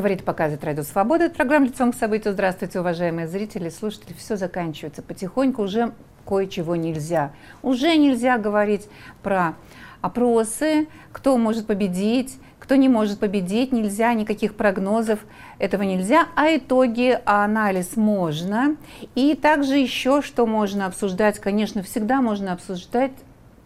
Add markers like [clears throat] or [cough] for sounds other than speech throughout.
Говорит, показывает Радио Свобода. Это программа «Лицом к событию». Здравствуйте, уважаемые зрители, слушатели. Все заканчивается потихоньку. Уже кое-чего нельзя. Уже нельзя говорить про опросы, кто может победить, кто не может победить, нельзя, никаких прогнозов, этого нельзя, а итоги, а анализ можно. И также еще, что можно обсуждать, конечно, всегда можно обсуждать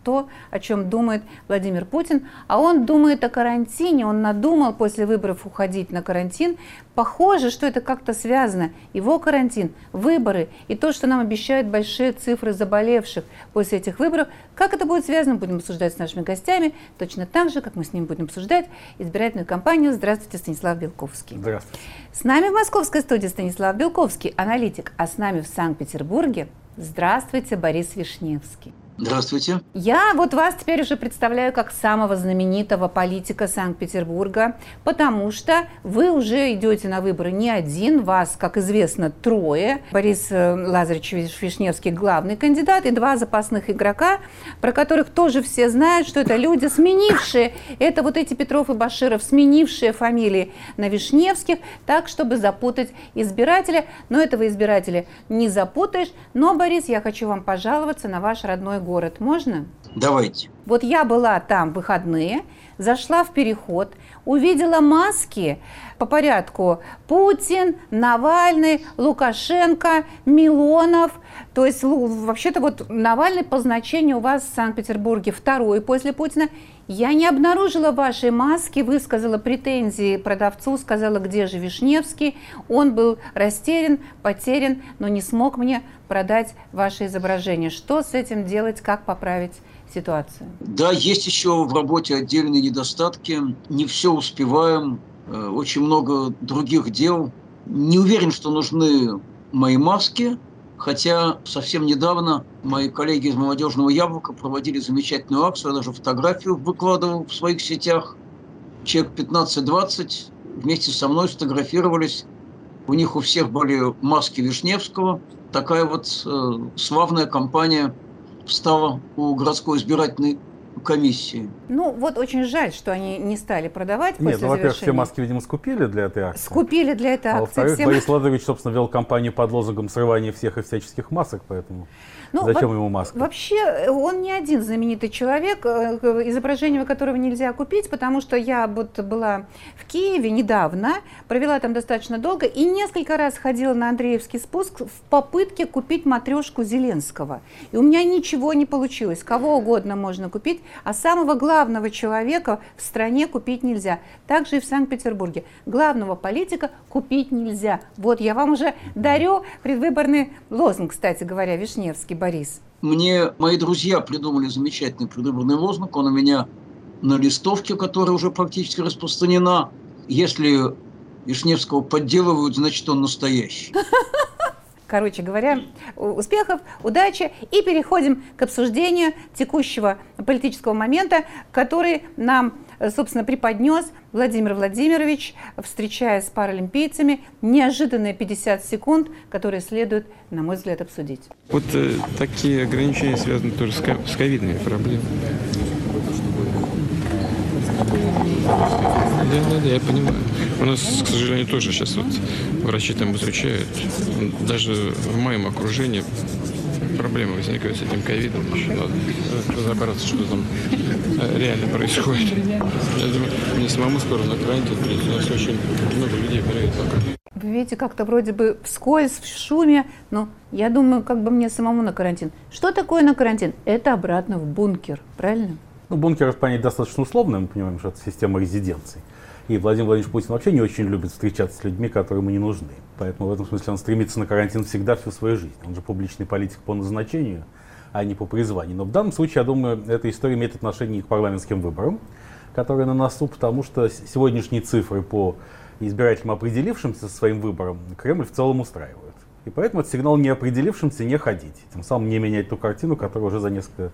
то, о чем думает Владимир Путин. А он думает о карантине, он надумал после выборов уходить на карантин. Похоже, что это как-то связано. Его карантин, выборы и то, что нам обещают большие цифры заболевших после этих выборов. Как это будет связано, будем обсуждать с нашими гостями, точно так же, как мы с ними будем обсуждать избирательную кампанию. Здравствуйте, Станислав Белковский. Здравствуйте. С нами в московской студии Станислав Белковский, аналитик, а с нами в Санкт-Петербурге. Здравствуйте, Борис Вишневский. Здравствуйте. Я вот вас теперь уже представляю как самого знаменитого политика Санкт-Петербурга, потому что вы уже идете на выборы не один, вас, как известно, трое. Борис э, Лазаревич Вишневский главный кандидат и два запасных игрока, про которых тоже все знают, что это люди, сменившие, это вот эти Петров и Баширов, сменившие фамилии на Вишневских, так, чтобы запутать избирателя. Но этого избирателя не запутаешь. Но, Борис, я хочу вам пожаловаться на ваш родной город. Можно? Давайте. Вот я была там в выходные, зашла в переход, увидела маски по порядку. Путин, Навальный, Лукашенко, Милонов. То есть вообще-то вот Навальный по значению у вас в Санкт-Петербурге второй после Путина. Я не обнаружила вашей маски, высказала претензии продавцу, сказала, где же Вишневский. Он был растерян, потерян, но не смог мне продать ваше изображение. Что с этим делать, как поправить ситуацию? Да, есть еще в работе отдельные недостатки. Не все успеваем, э, очень много других дел. Не уверен, что нужны мои маски, Хотя совсем недавно мои коллеги из «Молодежного яблока» проводили замечательную акцию, я даже фотографию выкладывал в своих сетях. Человек 15-20 вместе со мной сфотографировались. У них у всех были маски Вишневского. Такая вот э, славная компания встала у городской избирательной комиссии. Ну, вот очень жаль, что они не стали продавать Нет, после ну, во-первых, все маски, видимо, скупили для этой акции. Скупили для этой А акции. во-вторых, всем. Борис Владимирович, собственно, вел кампанию под лозунгом срывания всех и всяческих масок, поэтому Ну, зачем во- ему маска? Вообще, э, он не один знаменитый человек, э, к- изображение которого нельзя купить, потому что я вот была в Киеве недавно, провела там достаточно долго, и несколько раз ходила на Андреевский спуск в попытке купить матрешку Зеленского. И у меня ничего не получилось. Кого угодно можно купить, а самого главного человека в стране купить нельзя. Также и в Санкт-Петербурге. Главного политика купить нельзя. Вот я вам уже дарю предвыборный лозунг, кстати говоря, Вишневский Борис. Мне мои друзья придумали замечательный предвыборный лозунг. Он у меня на листовке, которая уже практически распространена. Если Вишневского подделывают, значит, он настоящий. [laughs] Короче говоря, успехов, удачи и переходим к обсуждению текущего политического момента, который нам, собственно, преподнес Владимир Владимирович, встречаясь с паралимпийцами. Неожиданные 50 секунд, которые следует, на мой взгляд, обсудить. Вот э, такие ограничения связаны тоже с, с ковидными проблемами. Да, да, да, я понимаю. У нас, к сожалению, тоже сейчас вот врачи там изучают. Даже в моем окружении проблемы возникают с этим ковидом. Еще надо разобраться, что там э, реально происходит. Я думаю, мне самому скоро на карантин прийти. У нас очень много людей болеет пока. Вы видите, как-то вроде бы вскользь, в шуме, но я думаю, как бы мне самому на карантин. Что такое на карантин? Это обратно в бункер, правильно? Ну, бункер понятие достаточно условное, мы понимаем, что это система резиденций. И Владимир Владимирович Путин вообще не очень любит встречаться с людьми, которые ему не нужны. Поэтому в этом смысле он стремится на карантин всегда всю свою жизнь. Он же публичный политик по назначению, а не по призванию. Но в данном случае, я думаю, эта история имеет отношение к парламентским выборам, которые на носу, потому что сегодняшние цифры по избирателям, определившимся со своим выбором, Кремль в целом устраивают. И поэтому это сигнал неопределившимся не ходить, тем самым не менять ту картину, которая уже за несколько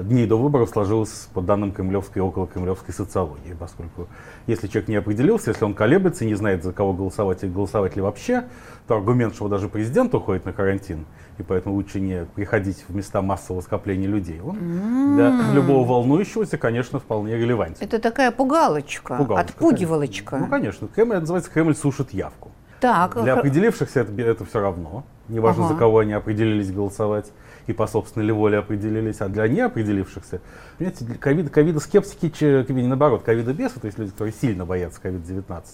дней до выборов сложилась по данным кремлевской и около кремлевской социологии, поскольку если человек не определился, если он колеблется не знает, за кого голосовать и голосовать ли вообще, то аргумент, что даже президент уходит на карантин, и поэтому лучше не приходить в места массового скопления людей, он для любого волнующегося, конечно, вполне релевантен. Это такая пугалочка, Пугалочка, отпугивалочка. конечно. Ну, конечно. Кремль, это называется Кремль сушит явку. Так, Для определившихся это, это все равно. Неважно, Ага. за кого они определились голосовать и по собственной воле определились. А для неопределившихся, понимаете, ковид- наоборот, ковида бесы, то есть люди, которые сильно боятся ковид-19,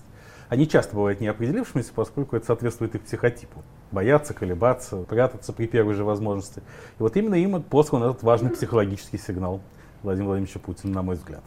они часто бывают неопределившимися, поскольку это соответствует их психотипу. Бояться, колебаться, прятаться при первой же возможности. И вот именно им послан этот важный психологический сигнал Владимира Владимировича Путина, на мой взгляд.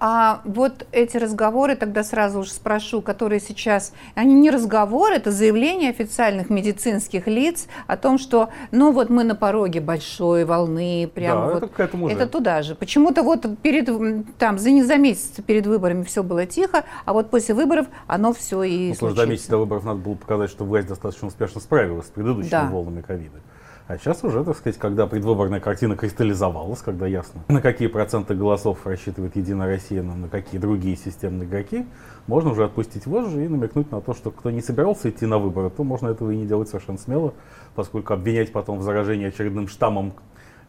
А вот эти разговоры, тогда сразу же спрошу, которые сейчас, они не разговоры, это заявление официальных медицинских лиц о том, что, ну вот мы на пороге большой волны, прямо Да, вот. это к этому же. Это туда же. Почему-то вот перед, там, за, не за месяц перед выборами все было тихо, а вот после выборов оно все и Ну, что за месяц до выборов надо было показать, что власть достаточно успешно справилась с предыдущими Да. волнами ковида. А сейчас уже, так сказать, когда предвыборная картина кристаллизовалась, когда ясно, на какие проценты голосов рассчитывает Единая Россия, на, на какие другие системные игроки, можно уже отпустить вожжи и намекнуть на то, что кто не собирался идти на выборы, то можно этого и не делать совершенно смело, поскольку обвинять потом в заражении очередным штаммом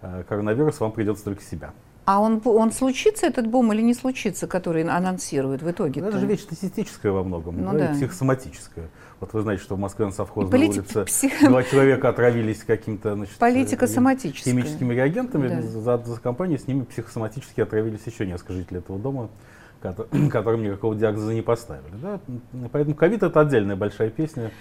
э, коронавируса вам придется только себя. А он, он случится, этот бум, или не случится, который анонсируют в итоге? Это же вещь статистическая во многом, Ну да, да. и психосоматическая. Вот вы знаете, что в Москве на совхозной полити- улице [laughs] псих- два человека отравились каким-то значит, э, химическими реагентами. Да. За, за компанией с ними психосоматически отравились еще несколько жителей этого дома, [clears throat] которым никакого диагноза не поставили. Да? Поэтому ковид это отдельная большая песня,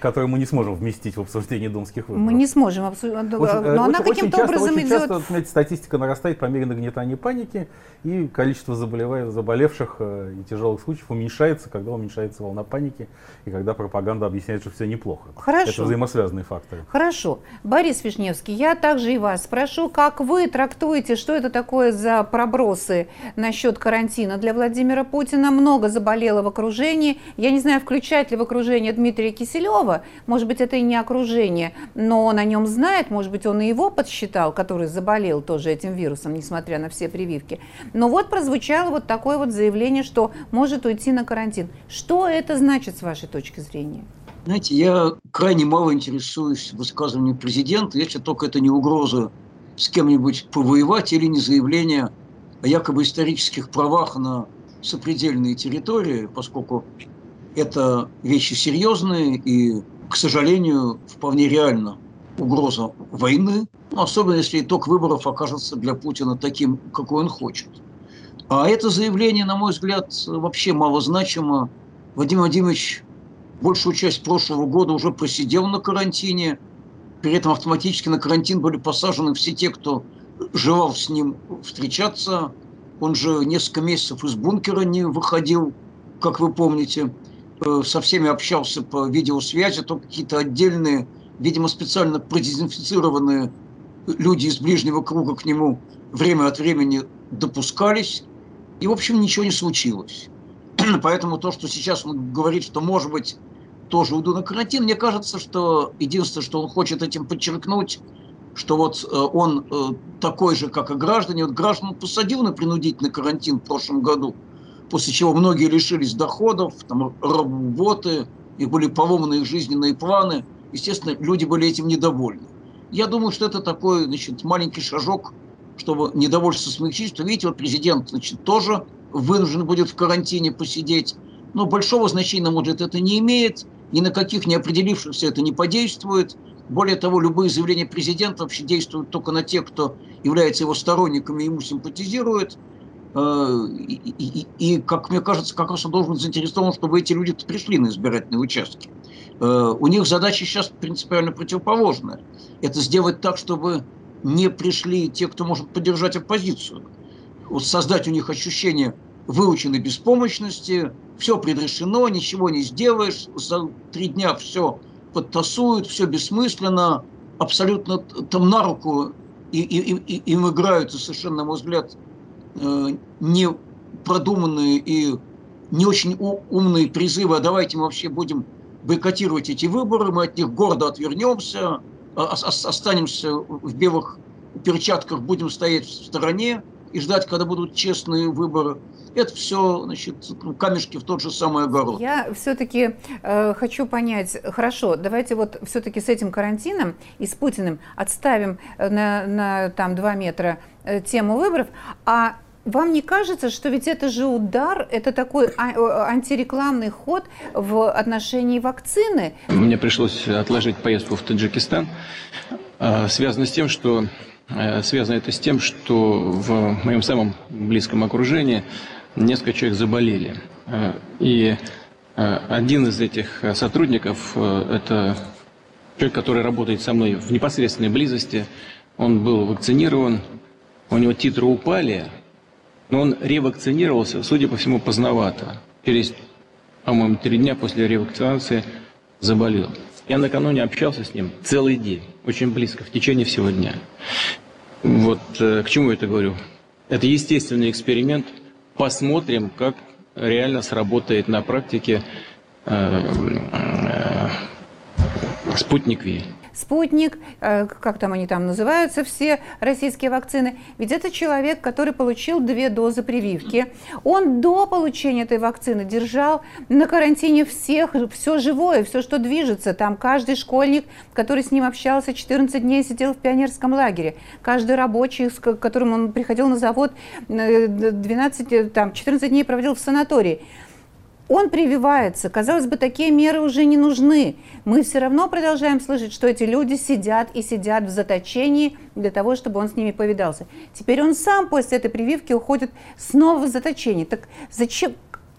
которую мы не сможем вместить в обсуждение думских выборов. Мы не сможем но Очень, э, она очень- очень каким-то часто, образом очень идет. часто, знаете, статистика нарастает по мере нагнетания паники, и количество заболевших э, и тяжелых случаев уменьшается, когда уменьшается волна паники, и когда пропаганда объясняет, что все неплохо. Хорошо. Это взаимосвязанные факторы. Хорошо. Борис Вишневский, я также и вас спрошу, как вы трактуете, что это такое за пробросы насчет карантина для Владимира Путина? Много заболело в окружении. Я не знаю, включать ли в окружение Дмитрия Киселева. Может быть, это и не окружение, но он о нем знает. Может быть, он и его подсчитал, который заболел тоже этим вирусом, несмотря на все прививки. Но вот прозвучало вот такое вот заявление, что может уйти на карантин. Что это значит с вашей точки зрения? Знаете, я крайне мало интересуюсь высказыванием президента, если только это не угроза с кем-нибудь повоевать или не заявление о якобы исторических правах на сопредельные территории, поскольку это вещи серьезные и, к сожалению, вполне реально угроза войны, ну, особенно если итог выборов окажется для Путина таким, какой он хочет. А это заявление, на мой взгляд, вообще малозначимо. Владимир Владимирович большую часть прошлого года уже просидел на карантине. При этом автоматически на карантин были посажены все те, кто желал с ним встречаться. Он же несколько месяцев из бункера не выходил, как вы помните. Э, Со всеми общался по видеосвязи, только какие-то отдельные, видимо, специально продезинфицированные люди из ближнего круга к нему время от времени допускались. И, в общем, ничего не случилось. [clears throat] Поэтому то, что сейчас он говорит, что, может быть, тоже уйду на карантин, мне кажется, что единственное, что он хочет этим подчеркнуть, что вот э, он э, такой же, как и граждане. Вот граждан посадил на принудительный карантин в прошлом году, после чего многие лишились доходов, там, работы, их были поломаны их жизненные планы. Естественно, люди были этим недовольны. Я думаю, что это такой значит, маленький шажок, чтобы недовольство смягчить. Что, видите, вот президент значит, тоже вынужден будет в карантине посидеть. Но большого значения, может, это не имеет. Ни на каких неопределившихся это не подействует. Более того, любые заявления президента вообще действуют только на тех, кто является его сторонниками и ему симпатизирует. Э, И, и- и, как мне кажется, как раз он должен быть заинтересован, чтобы эти люди пришли на избирательные участки. Э, У них задача сейчас принципиально противоположная. Это сделать так, чтобы не пришли те, кто может поддержать оппозицию. Вот создать у них ощущение выученной беспомощности, все предрешено, ничего не сделаешь, за три дня все подтасуют, все бессмысленно, абсолютно там на руку и, и- и- им играют и совершенно, на мой взгляд, э, не продуманные и не очень умные призывы, а давайте мы вообще будем бойкотировать эти выборы, мы от них гордо отвернемся, а, останемся в белых перчатках, будем стоять в стороне и ждать, когда будут честные выборы. Это все, значит, камешки в тот же самый огород. Я все-таки э, хочу понять, хорошо, давайте вот все-таки с этим карантином и с Путиным отставим на, на там два метра э, тему выборов, а вам не кажется, что ведь это же удар, это такой а, э, антирекламный ход в отношении вакцины? Мне пришлось отложить поездку в Таджикистан. А, связано с тем, что э, связано это с тем, что в моем самом близком окружении несколько человек заболели. Э, и один из этих сотрудников – это человек, который работает со мной в непосредственной близости. Он был вакцинирован, у него титры упали, но он ревакцинировался, судя по всему, поздновато. Через, по-моему, три дня после ревакцинации заболел. Я накануне общался с ним целый день, очень близко, в течение всего дня. Вот э, к чему я это говорю? Это естественный эксперимент. Посмотрим, как реально сработает на практике э, э, спутник Ви спутник, э, как там они там называются, все российские вакцины. Ведь это человек, который получил две дозы прививки. Он до получения этой вакцины держал на карантине всех, все живое, все, что движется. Там каждый школьник, который с ним общался 14 дней, сидел в пионерском лагере. Каждый рабочий, с которым он приходил на завод, 12, э, там, 14 дней проводил в санатории он прививается. Казалось бы, такие меры уже не нужны. Мы все равно продолжаем слышать, что эти люди сидят и сидят в заточении для того, чтобы он с ними повидался. Теперь он сам после этой прививки уходит снова в заточение. Так зачем?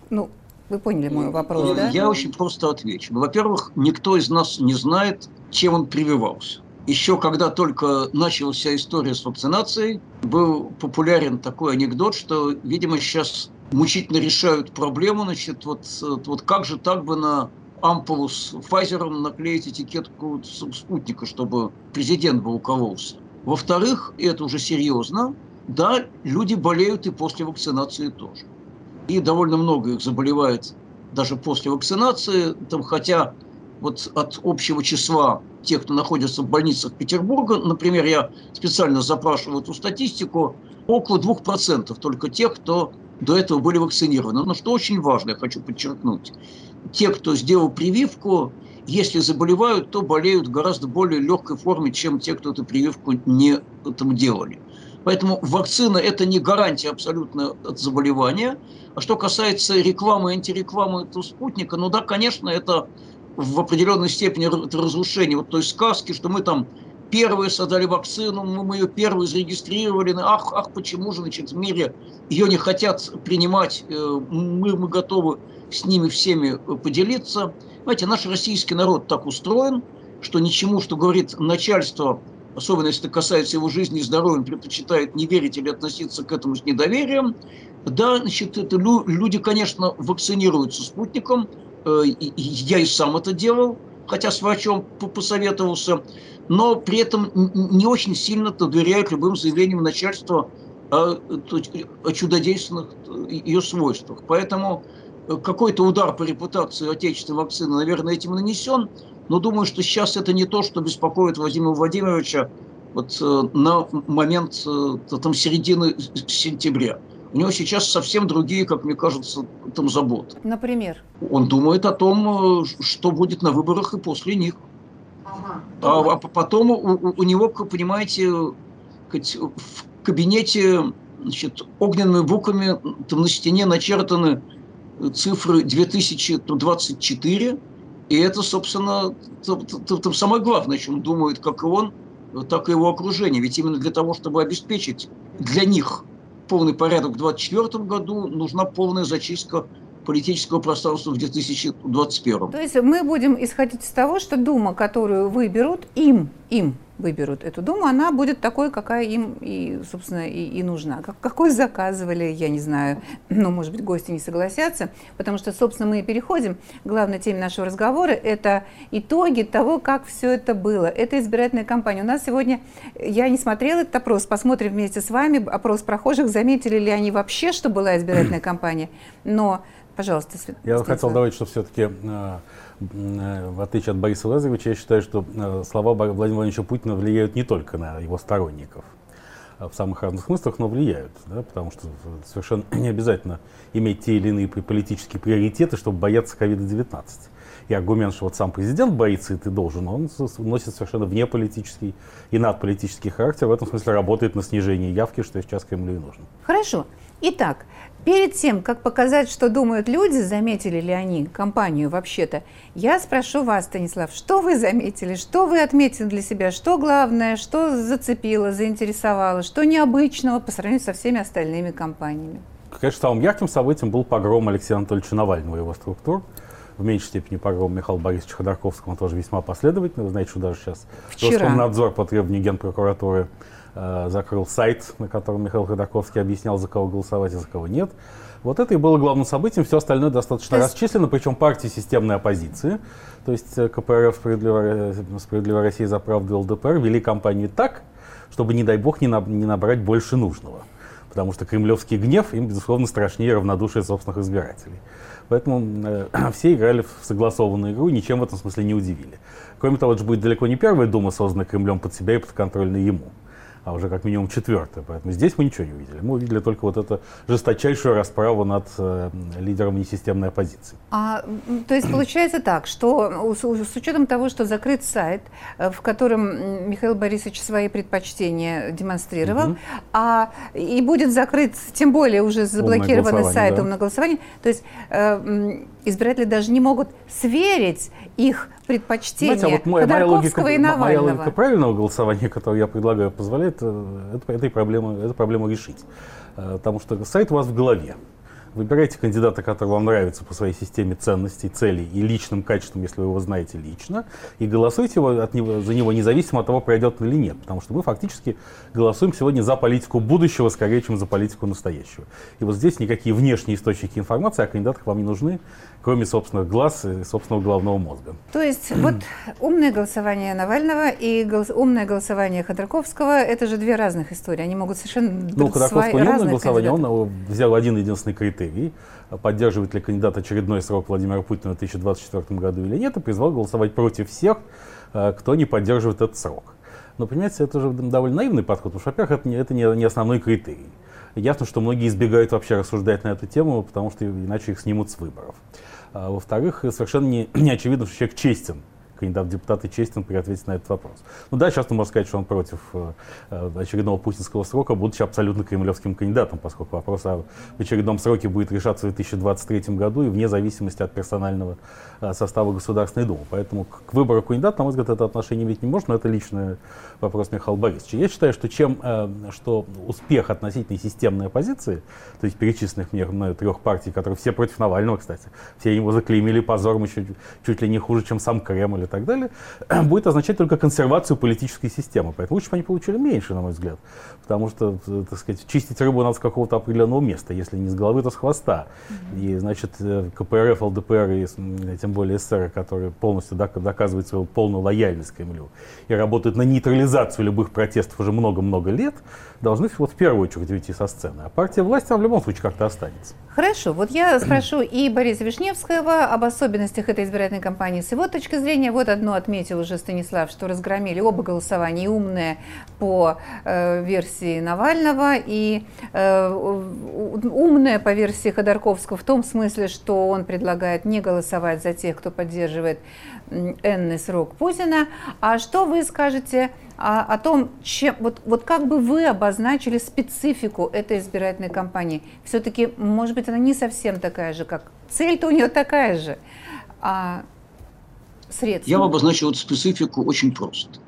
Ну, вы поняли мой вопрос, да? Я очень просто отвечу. Во-первых, никто из нас не знает, чем он прививался. Еще когда только началась вся история с вакцинацией, был популярен такой анекдот, что, видимо, сейчас мучительно решают проблему, значит, вот, вот как же так бы на ампулу с Файзером наклеить этикетку спутника, чтобы президент бы укололся. Во-вторых, и это уже серьезно, да, люди болеют и после вакцинации тоже. И довольно много их заболевает даже после вакцинации, там, хотя вот от общего числа тех, кто находится в больницах Петербурга, например, я специально запрашиваю эту статистику, около 2% только тех, кто до этого были вакцинированы. Но что очень важно, я хочу подчеркнуть, те, кто сделал прививку, если заболевают, то болеют в гораздо более легкой форме, чем те, кто эту прививку не там делали. Поэтому вакцина – это не гарантия абсолютно от заболевания. А что касается рекламы и антирекламы этого спутника, ну да, конечно, это в определенной степени разрушение вот той сказки, что мы там первые создали вакцину, мы, ее первые зарегистрировали. Ах, ах, почему же, значит, в мире ее не хотят принимать, э, мы, мы готовы с ними всеми э, поделиться. Знаете, наш российский народ так устроен, что ничему, что говорит начальство, особенно если это касается его жизни и здоровья, предпочитает не верить или относиться к этому с недоверием. Да, значит, это люди, конечно, вакцинируются спутником, э, я и сам это делал, хотя с врачом посоветовался но при этом не очень сильно доверяют любым заявлениям начальства о, о чудодейственных ее свойствах. Поэтому э, какой-то удар по репутации отечественной вакцины, наверное, этим нанесен, но думаю, что сейчас это не то, что беспокоит Владимира Владимировича вот, э, на момент э, там, середины сентября. У него сейчас совсем другие, как мне кажется, там заботы. Например? Он думает о том, что будет на выборах и после них. А, а потом у, у него, понимаете, в кабинете значит, огненными буквами там на стене начертаны цифры 2024, и это, собственно, там, там самое главное, о чем думает как и он, так и его окружение. Ведь именно для того, чтобы обеспечить для них полный порядок в 2024 году, нужна полная зачистка политического пространства в 2021. То есть мы будем исходить из того, что Дума, которую выберут, им, им выберут эту Думу, она будет такой, какая им, и, собственно, и, и нужна. Как, какой заказывали, я не знаю, [clears throat] но, может быть, гости не согласятся, потому что, собственно, мы и переходим к главной теме нашего разговора, это итоги того, как все это было. Это избирательная кампания. У нас сегодня, я не смотрела этот опрос, посмотрим вместе с вами, опрос прохожих, заметили ли они вообще, что была избирательная [clears throat] кампания, но Пожалуйста, Свет. Я хотел добавить, что все-таки, э, в отличие от Бориса Лазаревича, я считаю, что э, слова Владимира Владимировича Путина влияют не только на его сторонников в самых разных смыслах, но влияют, да, потому что совершенно [clears throat] не обязательно иметь те или иные политические приоритеты, чтобы бояться COVID-19. И аргумент, что вот сам президент боится, и ты должен, он носит совершенно внеполитический и надполитический характер. В этом смысле работает на снижение явки, что сейчас Кремлю и нужно. Хорошо. Итак, перед тем, как показать, что думают люди, заметили ли они компанию вообще-то, я спрошу вас, Станислав, что вы заметили, что вы отметили для себя, что главное, что зацепило, заинтересовало, что необычного по сравнению со всеми остальными компаниями? Конечно, самым ярким событием был погром Алексея Анатольевича Навального и его структур в меньшей степени погром Михаила Борисовича Ходорковского, он тоже весьма последовательный. Вы знаете, что даже сейчас Вчера. Роскомнадзор по требованию Генпрокуратуры закрыл сайт, на котором Михаил Ходорковский объяснял, за кого голосовать и за кого нет. Вот это и было главным событием, все остальное достаточно есть... расчислено, причем партии системной оппозиции, то есть э, КПРФ, Справедливая, Справедливая Россия за правду ЛДПР вели кампанию так, чтобы, не дай бог, не, на, не набрать больше нужного. Потому что кремлевский гнев им, безусловно, страшнее равнодушия собственных избирателей. Поэтому э, [clears throat] все играли в согласованную игру и ничем в этом смысле не удивили. Кроме того, это же будет далеко не первая дума, созданная Кремлем под себя и подконтрольна ему а уже как минимум четвертая. Поэтому здесь мы ничего не увидели. Мы увидели только вот эту жесточайшую расправу над э, лидером несистемной оппозиции. А, то есть получается так, что с, с учетом того, что закрыт сайт, э, в котором Михаил Борисович свои предпочтения демонстрировал, угу. а и будет закрыт, тем более уже заблокированный сайт да. умное голосование, то есть э, избиратели даже не могут сверить их предпочтения Знаете, а вот моя, моя логика, и Навального. Моя логика правильного голосования, которое я предлагаю, позволяет э, эту, этой проблему, эту проблему решить. Э, потому что сайт у вас в голове. Выбирайте кандидата, который вам нравится по своей системе ценностей, целей и личным качествам, если вы его знаете лично, и голосуйте от него, за него независимо от того, пройдет он или нет. Потому что мы фактически голосуем сегодня за политику будущего скорее, чем за политику настоящего. И вот здесь никакие внешние источники информации о кандидатах вам не нужны кроме собственных глаз и собственного головного мозга. То есть [clears throat] вот умное голосование Навального и голос, умное голосование Ходорковского – это же две разных истории. Они могут совершенно Ну, Ходорковского не умное голосование, он взял один единственный критерий – поддерживает ли кандидат очередной срок Владимира Путина в 2024 году или нет, и призвал голосовать против всех, э, кто не поддерживает этот срок. Но, понимаете, это же довольно наивный подход, потому что, во-первых, это, не, это не, не основной критерий. Ясно, что многие избегают вообще рассуждать на эту тему, потому что иначе их снимут с выборов. А, во-вторых, совершенно не, [clears throat] не очевидно, что человек честен кандидат в депутаты честен при ответе на этот вопрос. Ну да, сейчас можно сказать, что он против э, э, очередного путинского срока, будучи абсолютно кремлевским кандидатом, поскольку вопрос о очередном сроке будет решаться в 2023 году и вне зависимости от персонального э, состава Государственной Думы. Поэтому к, выбору кандидата, на мой взгляд, это отношение иметь не может, но это личный вопрос Михаила Борисовича. Я считаю, что чем, что успех относительной системной оппозиции, то есть перечисленных мне мною трех партий, которые все против Навального, кстати, все его заклеймили позором еще чуть ли не хуже, чем сам Кремль так далее, [clears throat] будет означать только консервацию политической системы. Поэтому лучше бы они получили меньше, на мой взгляд. Потому что, так сказать, чистить рыбу надо с какого-то определенного места. Если не с головы, то с хвоста. И, значит, э, КПРФ, ЛДПР и тем более СССР, которые полностью доказывают свою полную лояльность Кремлю и работают на нейтрализацию любых протестов уже много-много лет, должны вот в первую очередь уйти со сцены. А партия власти там в любом случае как-то останется. Хорошо. Вот я спрошу и Бориса Вишневского об особенностях этой избирательной кампании с его точки зрения. Вот одно отметил уже Станислав, что разгромили оба голосования, и умное по э, версии Навального, и э, умное по версии Ходорковского в том смысле, что он предлагает не голосовать за тех, кто поддерживает энный срок Путина. А что вы скажете о, о том, чем, вот, вот как бы вы обозначили специфику этой избирательной кампании? Все-таки, может быть, она не совсем такая же, как цель-то у нее такая же, а средства? Я обозначил эту специфику очень просто.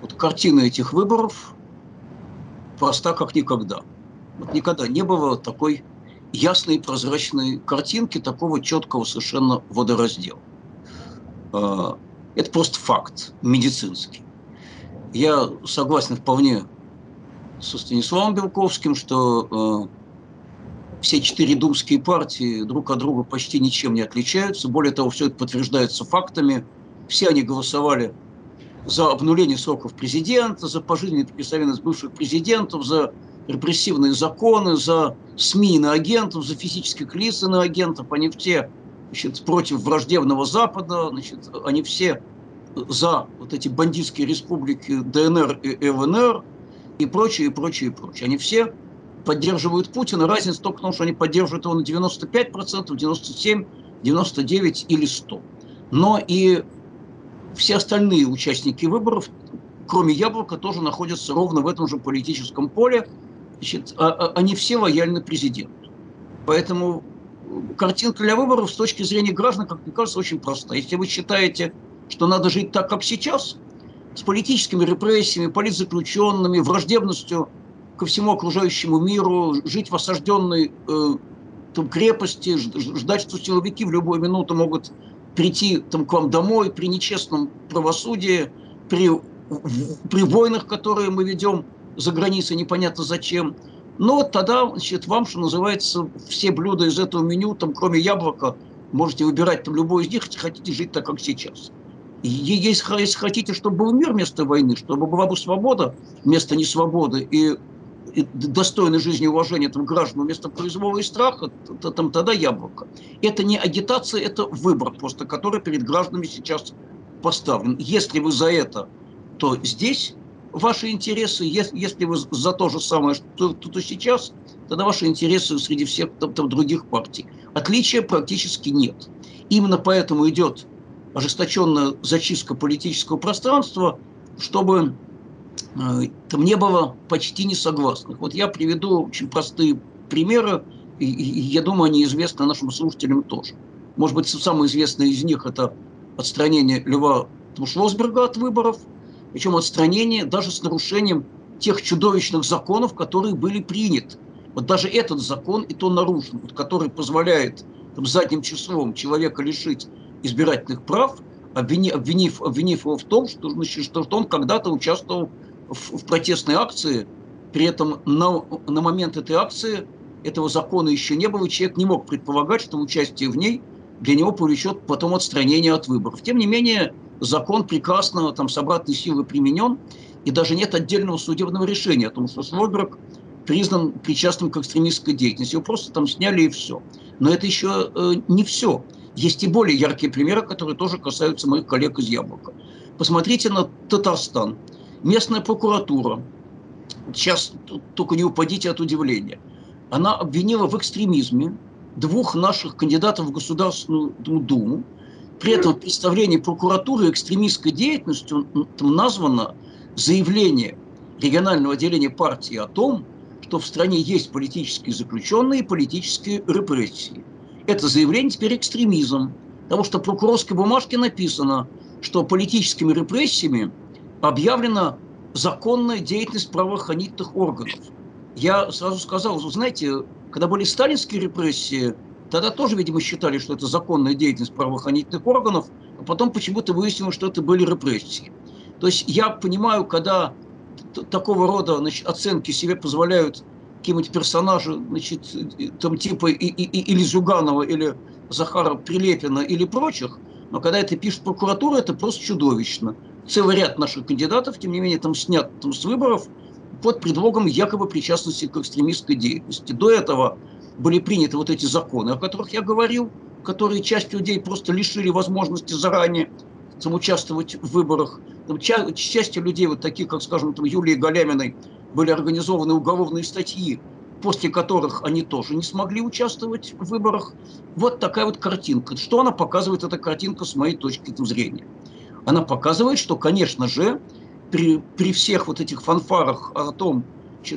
Вот картина этих выборов проста как никогда. Вот никогда не было такой ясной прозрачной картинки, такого четкого совершенно водораздела. А, это просто факт медицинский. Я согласен вполне со Станиславом Белковским, что э, все четыре думские партии друг от друга почти ничем не отличаются. Более того, все это подтверждается фактами. Все они голосовали за обнуление сроков президента, за пожизненную неприкосновенность бывших президентов, за репрессивные законы, за СМИ на агентов, за физических лиц на агентов. Они все значит, против враждебного Запада, значит, они все за вот эти бандитские республики ДНР и ЛНР и прочее, и прочее, и прочее. Они все поддерживают Путина. Разница только в том, что они поддерживают его на 95%, 97%, 99% или 100%. Но и все остальные участники выборов, кроме Яблока, тоже находятся ровно в этом же политическом поле. Значит, а, а, они все лояльны президенту. Поэтому картинка для выборов с точки зрения граждан, как мне кажется, очень проста. Если вы считаете, что надо жить так, как сейчас, с политическими репрессиями, политзаключенными, враждебностью ко всему окружающему миру, жить в осажденной э, там, крепости, ждать, что силовики в любую минуту могут прийти там, к вам домой при нечестном правосудии, при, при войнах, которые мы ведем за границей, непонятно зачем. Но вот тогда, значит, вам, что называется, все блюда из этого меню, там, кроме яблока, можете выбирать там любой из них, если хотите жить так, как сейчас. И если хотите, чтобы был мир вместо войны, чтобы была бы свобода вместо несвободы, и достойной жизни и уважения там, граждан вместо произвола и страха, то, там, тогда яблоко. Это не агитация, это выбор просто, который перед гражданами сейчас поставлен. Если вы за это, то здесь ваши интересы, если вы за то же самое, что, то сейчас, тогда ваши интересы среди всех там, там, других партий. Отличия практически нет. Именно поэтому идет ожесточенная зачистка политического пространства, чтобы там не было почти несогласных. Вот я приведу очень простые примеры, и, и я думаю, они известны нашим слушателям тоже. Может быть, самый известный из них – это отстранение Льва Шлосберга от выборов, причем отстранение даже с нарушением тех чудовищных законов, которые были приняты. Вот даже этот закон и то нарушен, вот, который позволяет там, задним числом человека лишить избирательных прав, обвинив, обвинив, обвинив его в том, что, значит, что он когда-то участвовал в, в протестной акции, при этом на, на момент этой акции этого закона еще не было, человек не мог предполагать, что участие в ней для него повлечет потом отстранение от выборов. Тем не менее, закон прекрасно там с обратной силой применен, и даже нет отдельного судебного решения о том, что Слойберг признан причастным к экстремистской деятельности. Его просто там сняли и все. Но это еще э, не все. Есть и более яркие примеры, которые тоже касаются моих коллег из Яблока. Посмотрите на Татарстан местная прокуратура, сейчас только не упадите от удивления, она обвинила в экстремизме двух наших кандидатов в Государственную Думу. При этом в представлении прокуратуры экстремистской деятельностью там названо заявление регионального отделения партии о том, что в стране есть политические заключенные и политические репрессии. Это заявление теперь экстремизм, потому что в прокурорской бумажке написано, что политическими репрессиями объявлена законная деятельность правоохранительных органов. Я сразу сказал, знаете, когда были сталинские репрессии, тогда тоже, видимо, считали, что это законная деятельность правоохранительных органов, а потом почему-то выяснилось, что это были репрессии. То есть я понимаю, когда такого рода значит, оценки себе позволяют какие-нибудь персонажи, значит, там типа и, и, и, или Зюганова, или Захара Прилепина, или прочих, но когда это пишет прокуратура, это просто чудовищно целый ряд наших кандидатов, тем не менее, там снят там, с выборов под предлогом якобы причастности к экстремистской деятельности. До этого были приняты вот эти законы, о которых я говорил, которые часть людей просто лишили возможности заранее там, участвовать в выборах. Там, частью людей, вот таких, как, скажем, там, Юлии Галяминой, были организованы уголовные статьи, после которых они тоже не смогли участвовать в выборах. Вот такая вот картинка. Что она показывает, эта картинка, с моей точки зрения? Она показывает, что, конечно же, при, при всех вот этих фанфарах о том,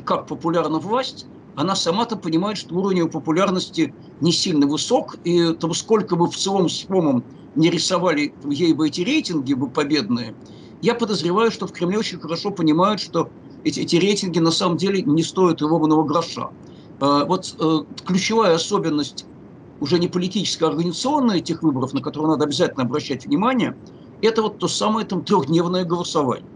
как популярна власть, она сама-то понимает, что уровень ее популярности не сильно высок, и там, сколько бы в целом с ФОМом не рисовали ей бы эти рейтинги бы победные, я подозреваю, что в Кремле очень хорошо понимают, что эти, эти рейтинги на самом деле не стоят и ровного гроша. А, вот э, ключевая особенность уже не политическая, а организационная этих выборов, на которые надо обязательно обращать внимание – это вот то самое там трехдневное голосование.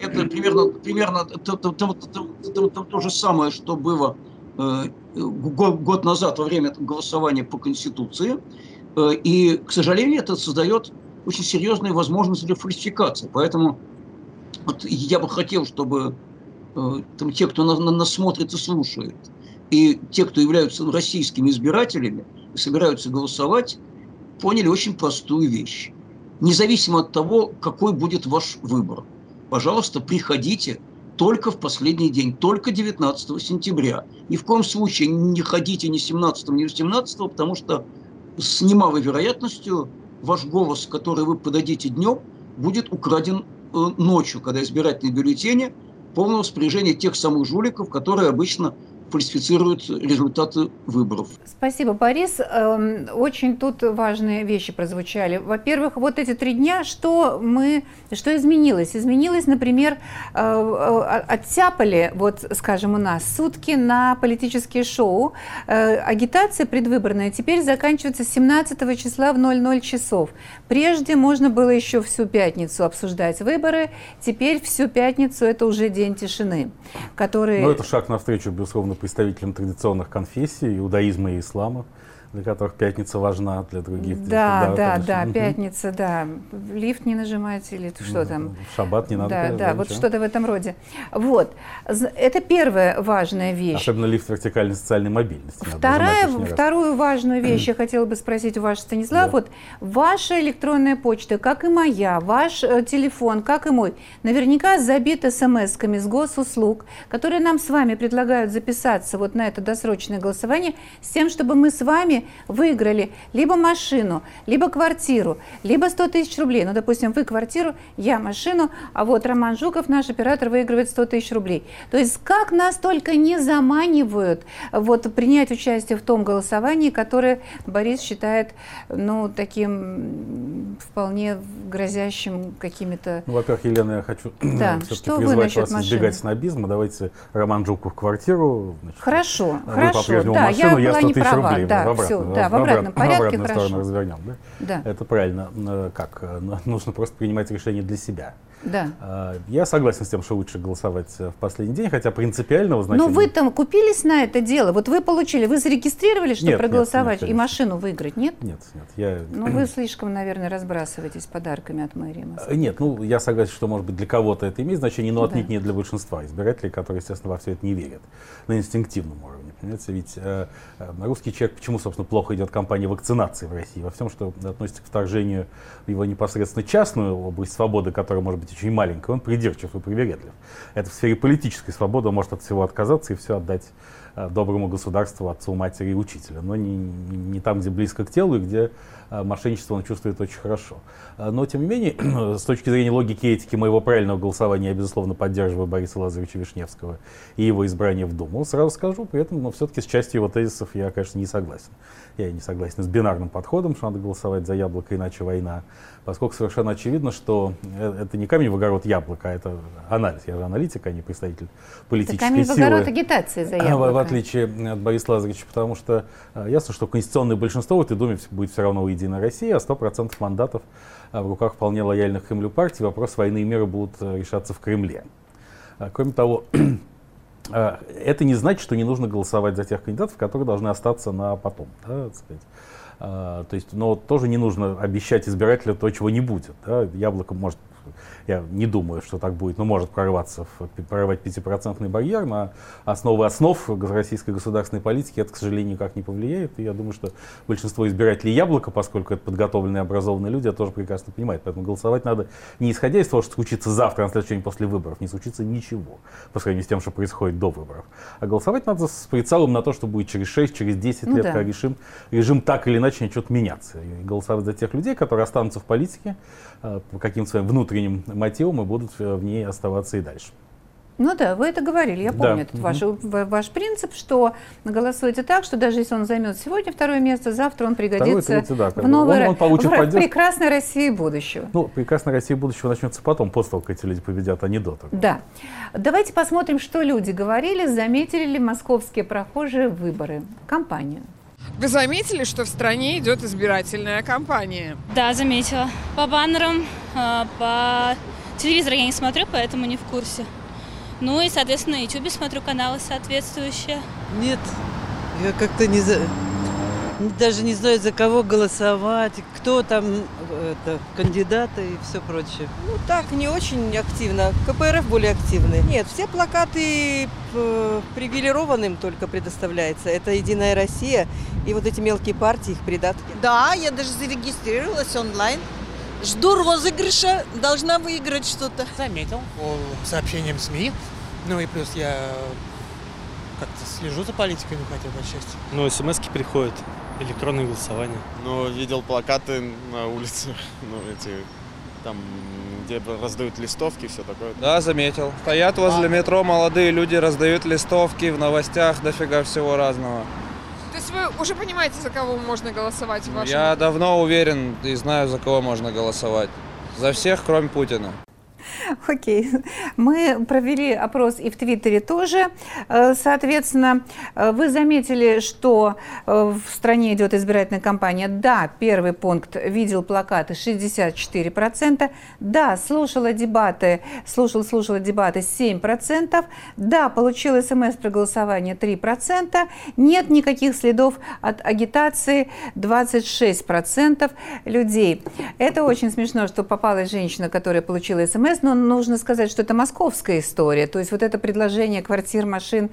Это примерно, примерно то, то, то, то, то, же самое, что было э, год, назад во время голосования по Конституции. Э, и, к сожалению, это создает очень серьезные возможности для фальсификации. Поэтому вот я бы хотел, чтобы э, там, те, кто на, на, нас смотрит и слушает, и те, кто являются российскими избирателями и собираются голосовать, поняли очень простую вещь. Независимо от того, какой будет ваш выбор, пожалуйста, приходите только в последний день, только 19 сентября. Ни в коем случае не ходите ни 17, ни 18, потому что с немалой вероятностью ваш голос, который вы подадите днем, будет украден э, ночью, когда избирательные бюллетени полного распоряжения тех самых жуликов, которые обычно фальсифицируют результаты выборов. Спасибо, Борис. Эм, очень тут важные вещи прозвучали. Во-первых, вот эти три дня, что мы, что изменилось? Изменилось, например, э, э, оттяпали, вот, скажем, у нас сутки на политические шоу. Э, агитация предвыборная теперь заканчивается 17 числа в 00 часов. Прежде можно было еще всю пятницу обсуждать выборы, теперь всю пятницу это уже день тишины, который... Ну, это шаг навстречу, безусловно, представителям традиционных конфессий, иудаизма и ислама для которых пятница важна, для других. Да, да, да, да, пятница, да. Лифт не нажимайте или что ну, там. шаббат не надо. Да, да, да вот что-то в этом роде. Вот. Это первая важная вещь. Особенно лифт вертикальной социальной мобильности. Вторая, вторую важную [clears throat] вещь я хотела бы спросить у вас, Станислав. Да. Вот ваша электронная почта, как и моя, ваш э, телефон, как и мой, наверняка забит смс-ками с госуслуг, которые нам с вами предлагают записаться вот на это досрочное голосование, с тем, чтобы мы с вами выиграли либо машину, либо квартиру, либо 100 тысяч рублей. Ну, допустим, вы квартиру, я машину, а вот Роман Жуков, наш оператор, выигрывает 100 тысяч рублей. То есть как нас только не заманивают вот, принять участие в том голосовании, которое Борис считает ну, таким вполне грозящим какими-то... Ну, во-первых, Елена, я хочу да. [clears throat] все-таки призвать вас машины? избегать снобизма. Давайте Роман Жуков квартиру. Значит, хорошо, хорошо. Да, машину, я, я 100 тысяч права, рублей. Да, все, да, в обратном порядке, в обратную хорошо. сторону развернем, да? Да. Это правильно. Э, как? Э, [laughs] нужно просто принимать решение для себя. Да. А, я согласен с тем, что лучше голосовать в последний день, хотя принципиального значения... Но вы там купились на это дело? Вот вы получили, вы зарегистрировали, чтобы нет, проголосовать нет, нет, и машину выиграть, нет? Нет, нет. Я... Ну, вы [clears throat] слишком, наверное, разбрасываетесь подарками от мэрии Москвы. Нет, ну, я согласен, что, может быть, для кого-то это имеет значение, но отнюдь да. не для большинства избирателей, которые, естественно, во все это не верят на инстинктивном уровне. Понимаете, ведь э, э, русский человек, почему, собственно, плохо идет кампания вакцинации в России? Во всем, что относится к вторжению в его непосредственно частную область свободы, которая может быть очень маленькая, он придирчив и привередлив. Это в сфере политической свободы, он может от всего отказаться и все отдать э, доброму государству, отцу, матери и учителю, но не, не там, где близко к телу и где мошенничество он чувствует очень хорошо. Э, но, тем не менее, [clears throat] с точки зрения логики и этики моего правильного голосования, я, безусловно, поддерживаю Бориса Лазаревича Вишневского и его избрание в Думу. Сразу скажу, при этом, но все-таки с частью его тезисов я, конечно, не согласен. Я не согласен с бинарным подходом, что надо голосовать за яблоко, иначе война поскольку совершенно очевидно, что э, это не камень в огород яблоко, а это анализ. Я же аналитик, а не представитель политической это камень силы. в огород агитации за яблоко. [laughs] В, в отличие от Бориса Лазаревича, потому что э, ясно, что конституционное большинство в этой Думе будет все равно у Единой России, а 100% мандатов э, в руках вполне лояльных Кремлю партий. Вопрос войны и мира будут решаться в Кремле. Кроме того, [clears throat] это не значит, что не нужно голосовать за тех кандидатов, которые должны остаться на потом. Да. А, то есть, но тоже не нужно обещать избирателю то, чего не будет. Да? Яблоко может я не думаю, что так будет, но может прорваться, в, прорвать 5% барьер на основы основ российской государственной политики, это, к сожалению, никак не повлияет. И я думаю, что большинство избирателей яблоко, поскольку это подготовленные, образованные люди, это тоже прекрасно понимают. Поэтому голосовать надо не исходя из того, что случится завтра, на следующий день после выборов, не случится ничего по сравнению с тем, что происходит до выборов. А голосовать надо с прицелом на то, что будет через 6, через 10 ну, лет, да. когда режим, режим так или иначе начнет меняться. И голосовать за тех людей, которые останутся в политике, по каким-то своим внутренним мотивам и будут в ней оставаться и дальше. Ну да, вы это говорили, я помню да. этот ваш, ваш принцип, что голосуете так, что даже если он займет сегодня второе место, завтра он пригодится третий, да, в новой он, он получит в поддержку. прекрасной России будущего. Ну, прекрасная Россия будущего начнется потом, после того, как эти люди победят, а не до того. Да. Давайте посмотрим, что люди говорили, заметили ли московские прохожие выборы, кампанию. Вы заметили, что в стране идет избирательная кампания? Да, заметила. По баннерам, а, по телевизору я не смотрю, поэтому не в курсе. Ну и, соответственно, на YouTube смотрю каналы соответствующие. Нет, я как-то не за... Даже не знаю, за кого голосовать, кто там это, кандидаты и все прочее. Ну так, не очень активно. КПРФ более активны. Нет, все плакаты э, привилегированным только предоставляется. Это Единая Россия и вот эти мелкие партии, их придатки. Да, я даже зарегистрировалась онлайн. Жду розыгрыша, должна выиграть что-то. Заметил по сообщениям СМИ. Ну и плюс я как-то слежу за политикой, ну хотя бы отчасти. Ну, смс приходят, электронное голосование. Ну, видел плакаты на улице, [laughs] ну, эти, там, где раздают листовки, все такое. Да, заметил. Стоят возле метро молодые люди, раздают листовки, в новостях дофига всего разного. То есть вы уже понимаете, за кого можно голосовать в вашем... Я давно уверен и знаю, за кого можно голосовать. За всех, кроме Путина. [laughs] Окей. Мы провели опрос и в Твиттере тоже. Э, соответственно, э, вы заметили, что э, в стране идет избирательная кампания. Да, первый пункт видел плакаты 64%. Да, слушала дебаты, слушал, слушала дебаты 7%. Да, получил смс при голосовании 3%. Нет никаких следов от агитации 26% людей. Это очень смешно, что попалась женщина, которая получила смс, но нужно сказать, что это московская история. То есть вот это предложение квартир, машин,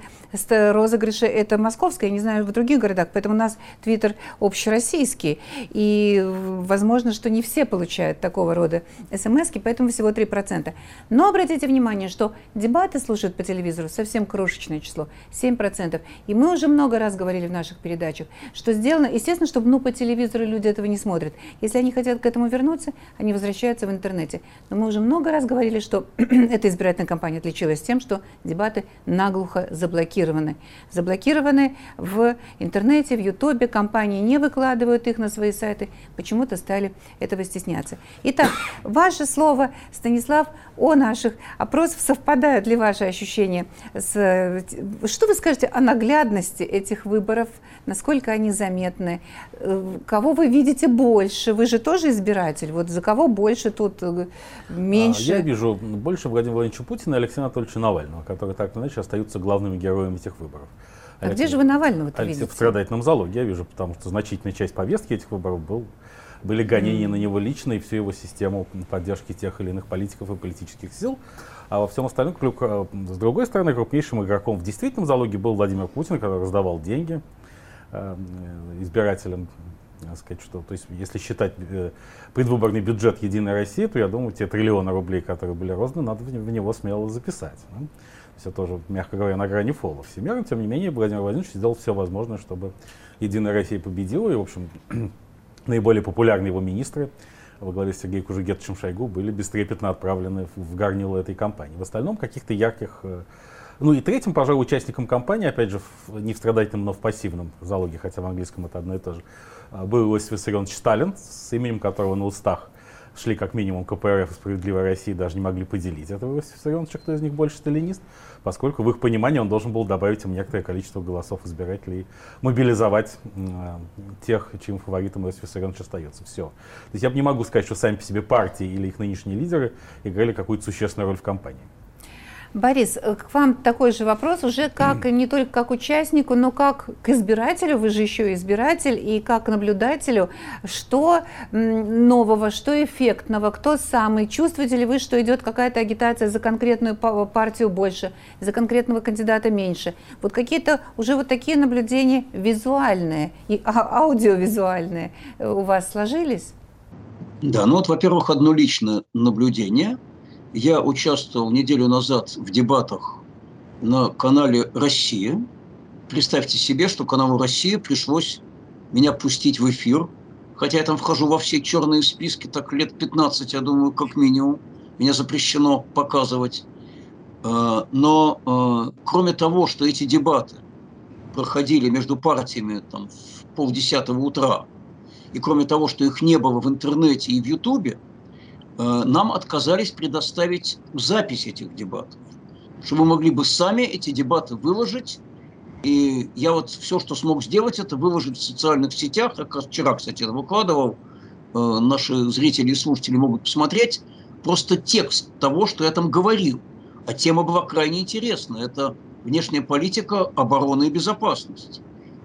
розыгрыши, это московское, я не знаю, в других городах. Поэтому у нас Твиттер общероссийский. И возможно, что не все получают такого рода смс поэтому всего 3%. Но обратите внимание, что дебаты слушают по телевизору совсем крошечное число, 7%. И мы уже много раз говорили в наших передачах, что сделано, естественно, чтобы ну, по телевизору люди этого не смотрят. Если они хотят к этому вернуться, они возвращаются в интернете. Но мы уже много раз говорили, говорили, что [clears throat] эта избирательная кампания отличилась тем, что дебаты наглухо заблокированы. Заблокированы в интернете, в Ютубе, компании не выкладывают их на свои сайты, почему-то стали этого стесняться. Итак, [clears throat] ваше слово, Станислав, о наших опросах, совпадают ли ваши ощущения с... Что вы скажете о наглядности этих выборов, насколько они заметны, э, кого вы видите больше? Вы же тоже избиратель, вот за кого больше тут э, меньше? Я вижу больше Владимира Владимировича Путина и Алексея Анатольевича Навального, которые так или иначе остаются главными героями этих выборов. А Алексей, где же вы Навального-то видите? В страдательном залоге я вижу, потому что значительная часть повестки этих выборов был, были гонения mm. на него лично и всю его систему поддержки тех или иных политиков и политических сил. А во всем остальном, э, с другой стороны, крупнейшим игроком в действительном залоге был Владимир Путин, который раздавал деньги э, избирателям сказать, что, то есть, если считать э, предвыборный бюджет Единой России, то я думаю, те триллионы рублей, которые были розданы, надо в него смело записать. Да? Все тоже, мягко говоря, на грани фола всемирно. Тем не менее, Владимир Владимирович сделал все возможное, чтобы Единая Россия победила. И, в общем, [clears throat] наиболее популярные его министры во главе с Сергеем Кужугетовичем Шойгу были бестрепетно отправлены в горнило этой кампании. В остальном каких-то ярких э, ну и третьим, пожалуй, участником кампании, опять же, в, не в страдательном, но в пассивном залоге, хотя в английском это одно и то же, был Иосиф Виссарионович Сталин, с именем которого на устах шли как минимум КПРФ и «Справедливая Россия» даже не могли поделить этого Иосифа Виссарионовича, кто из них больше сталинист, поскольку в их понимании он должен был добавить им некоторое количество голосов избирателей мобилизовать э, тех, чьим фаворитом Иосиф Виссарионович остается. Все. То есть я бы не могу сказать, что сами по себе партии или их нынешние лидеры играли какую-то существенную роль в кампании. Борис, э, к вам такой же вопрос уже как не только как участнику, но как к избирателю, вы же еще избиратель, и как наблюдателю, что нового, что эффектного, кто самый, чувствуете ли вы, что идет какая-то агитация за конкретную партию больше, за конкретного кандидата меньше? Вот какие-то уже вот такие наблюдения визуальные и а, аудиовизуальные э, у вас сложились? Да, ну вот, во-первых, одно личное наблюдение – я участвовал неделю назад в дебатах на канале «Россия». Представьте себе, что каналу «Россия» пришлось меня пустить в эфир, хотя я там вхожу во все черные списки, так лет 15, я думаю, как минимум. Меня запрещено показывать. Э, но э, кроме того, что эти дебаты проходили между партиями там, в полдесятого утра, и кроме того, что их не было в интернете и в Ютубе, нам отказались предоставить запись этих дебатов, чтобы мы могли бы сами эти дебаты выложить. И я вот все, что смог сделать, это выложить в социальных сетях. Как раз вчера, кстати, это выкладывал. Э, наши зрители и слушатели могут посмотреть просто текст того, что я там говорил. А тема была крайне интересна. Это внешняя политика, оборона и безопасность.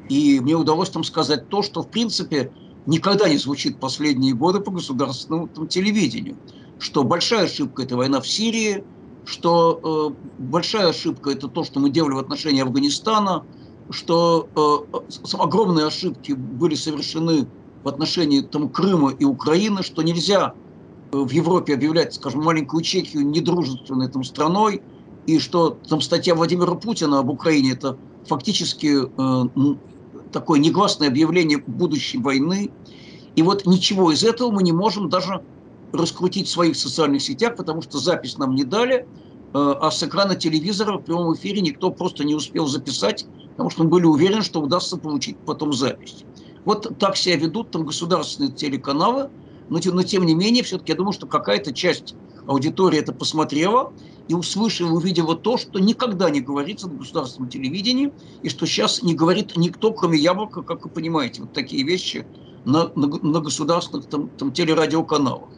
И мне удалось там сказать то, что, в принципе, никогда не звучит последние годы по государственному там, телевидению. Что большая ошибка – это война в Сирии, что э, большая ошибка – это то, что мы делали в отношении Афганистана, что э, огромные ошибки были совершены в отношении там, Крыма и Украины, что нельзя э, в Европе объявлять, скажем, маленькую Чехию недружественной там, страной, и что там статья Владимира Путина об Украине – это фактически э, такое негласное объявление будущей войны. И вот ничего из этого мы не можем даже раскрутить в своих социальных сетях, потому что запись нам не дали, э, а с экрана телевизора в прямом эфире никто просто не успел записать, потому что мы были уверены, что удастся получить потом запись. Вот так себя ведут там государственные телеканалы, но, но тем не менее, все-таки я думаю, что какая-то часть аудитории это посмотрела и услышала, увидела то, что никогда не говорится на государственном телевидении, и что сейчас не говорит никто, кроме Яблока, как вы понимаете, вот такие вещи на, на, на государственных там, там, телерадиоканалах.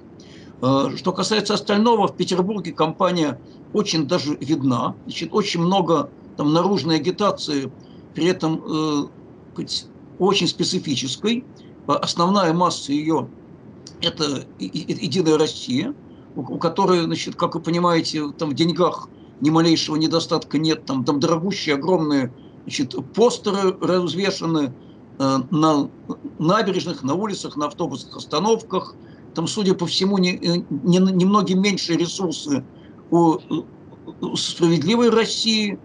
Э, что касается остального, в Петербурге компания очень даже видна. Значит, очень много там наружной агитации, при этом э, очень специфической. Основная масса ее – это «Единая Россия», у которой, значит, как вы понимаете, там в деньгах ни малейшего недостатка нет. Там, там дорогущие, огромные значит, постеры развешаны э, на набережных, на улицах, на автобусных остановках – там, судя по всему, не, э, не, немного меньше ресурсы у, справедливой России,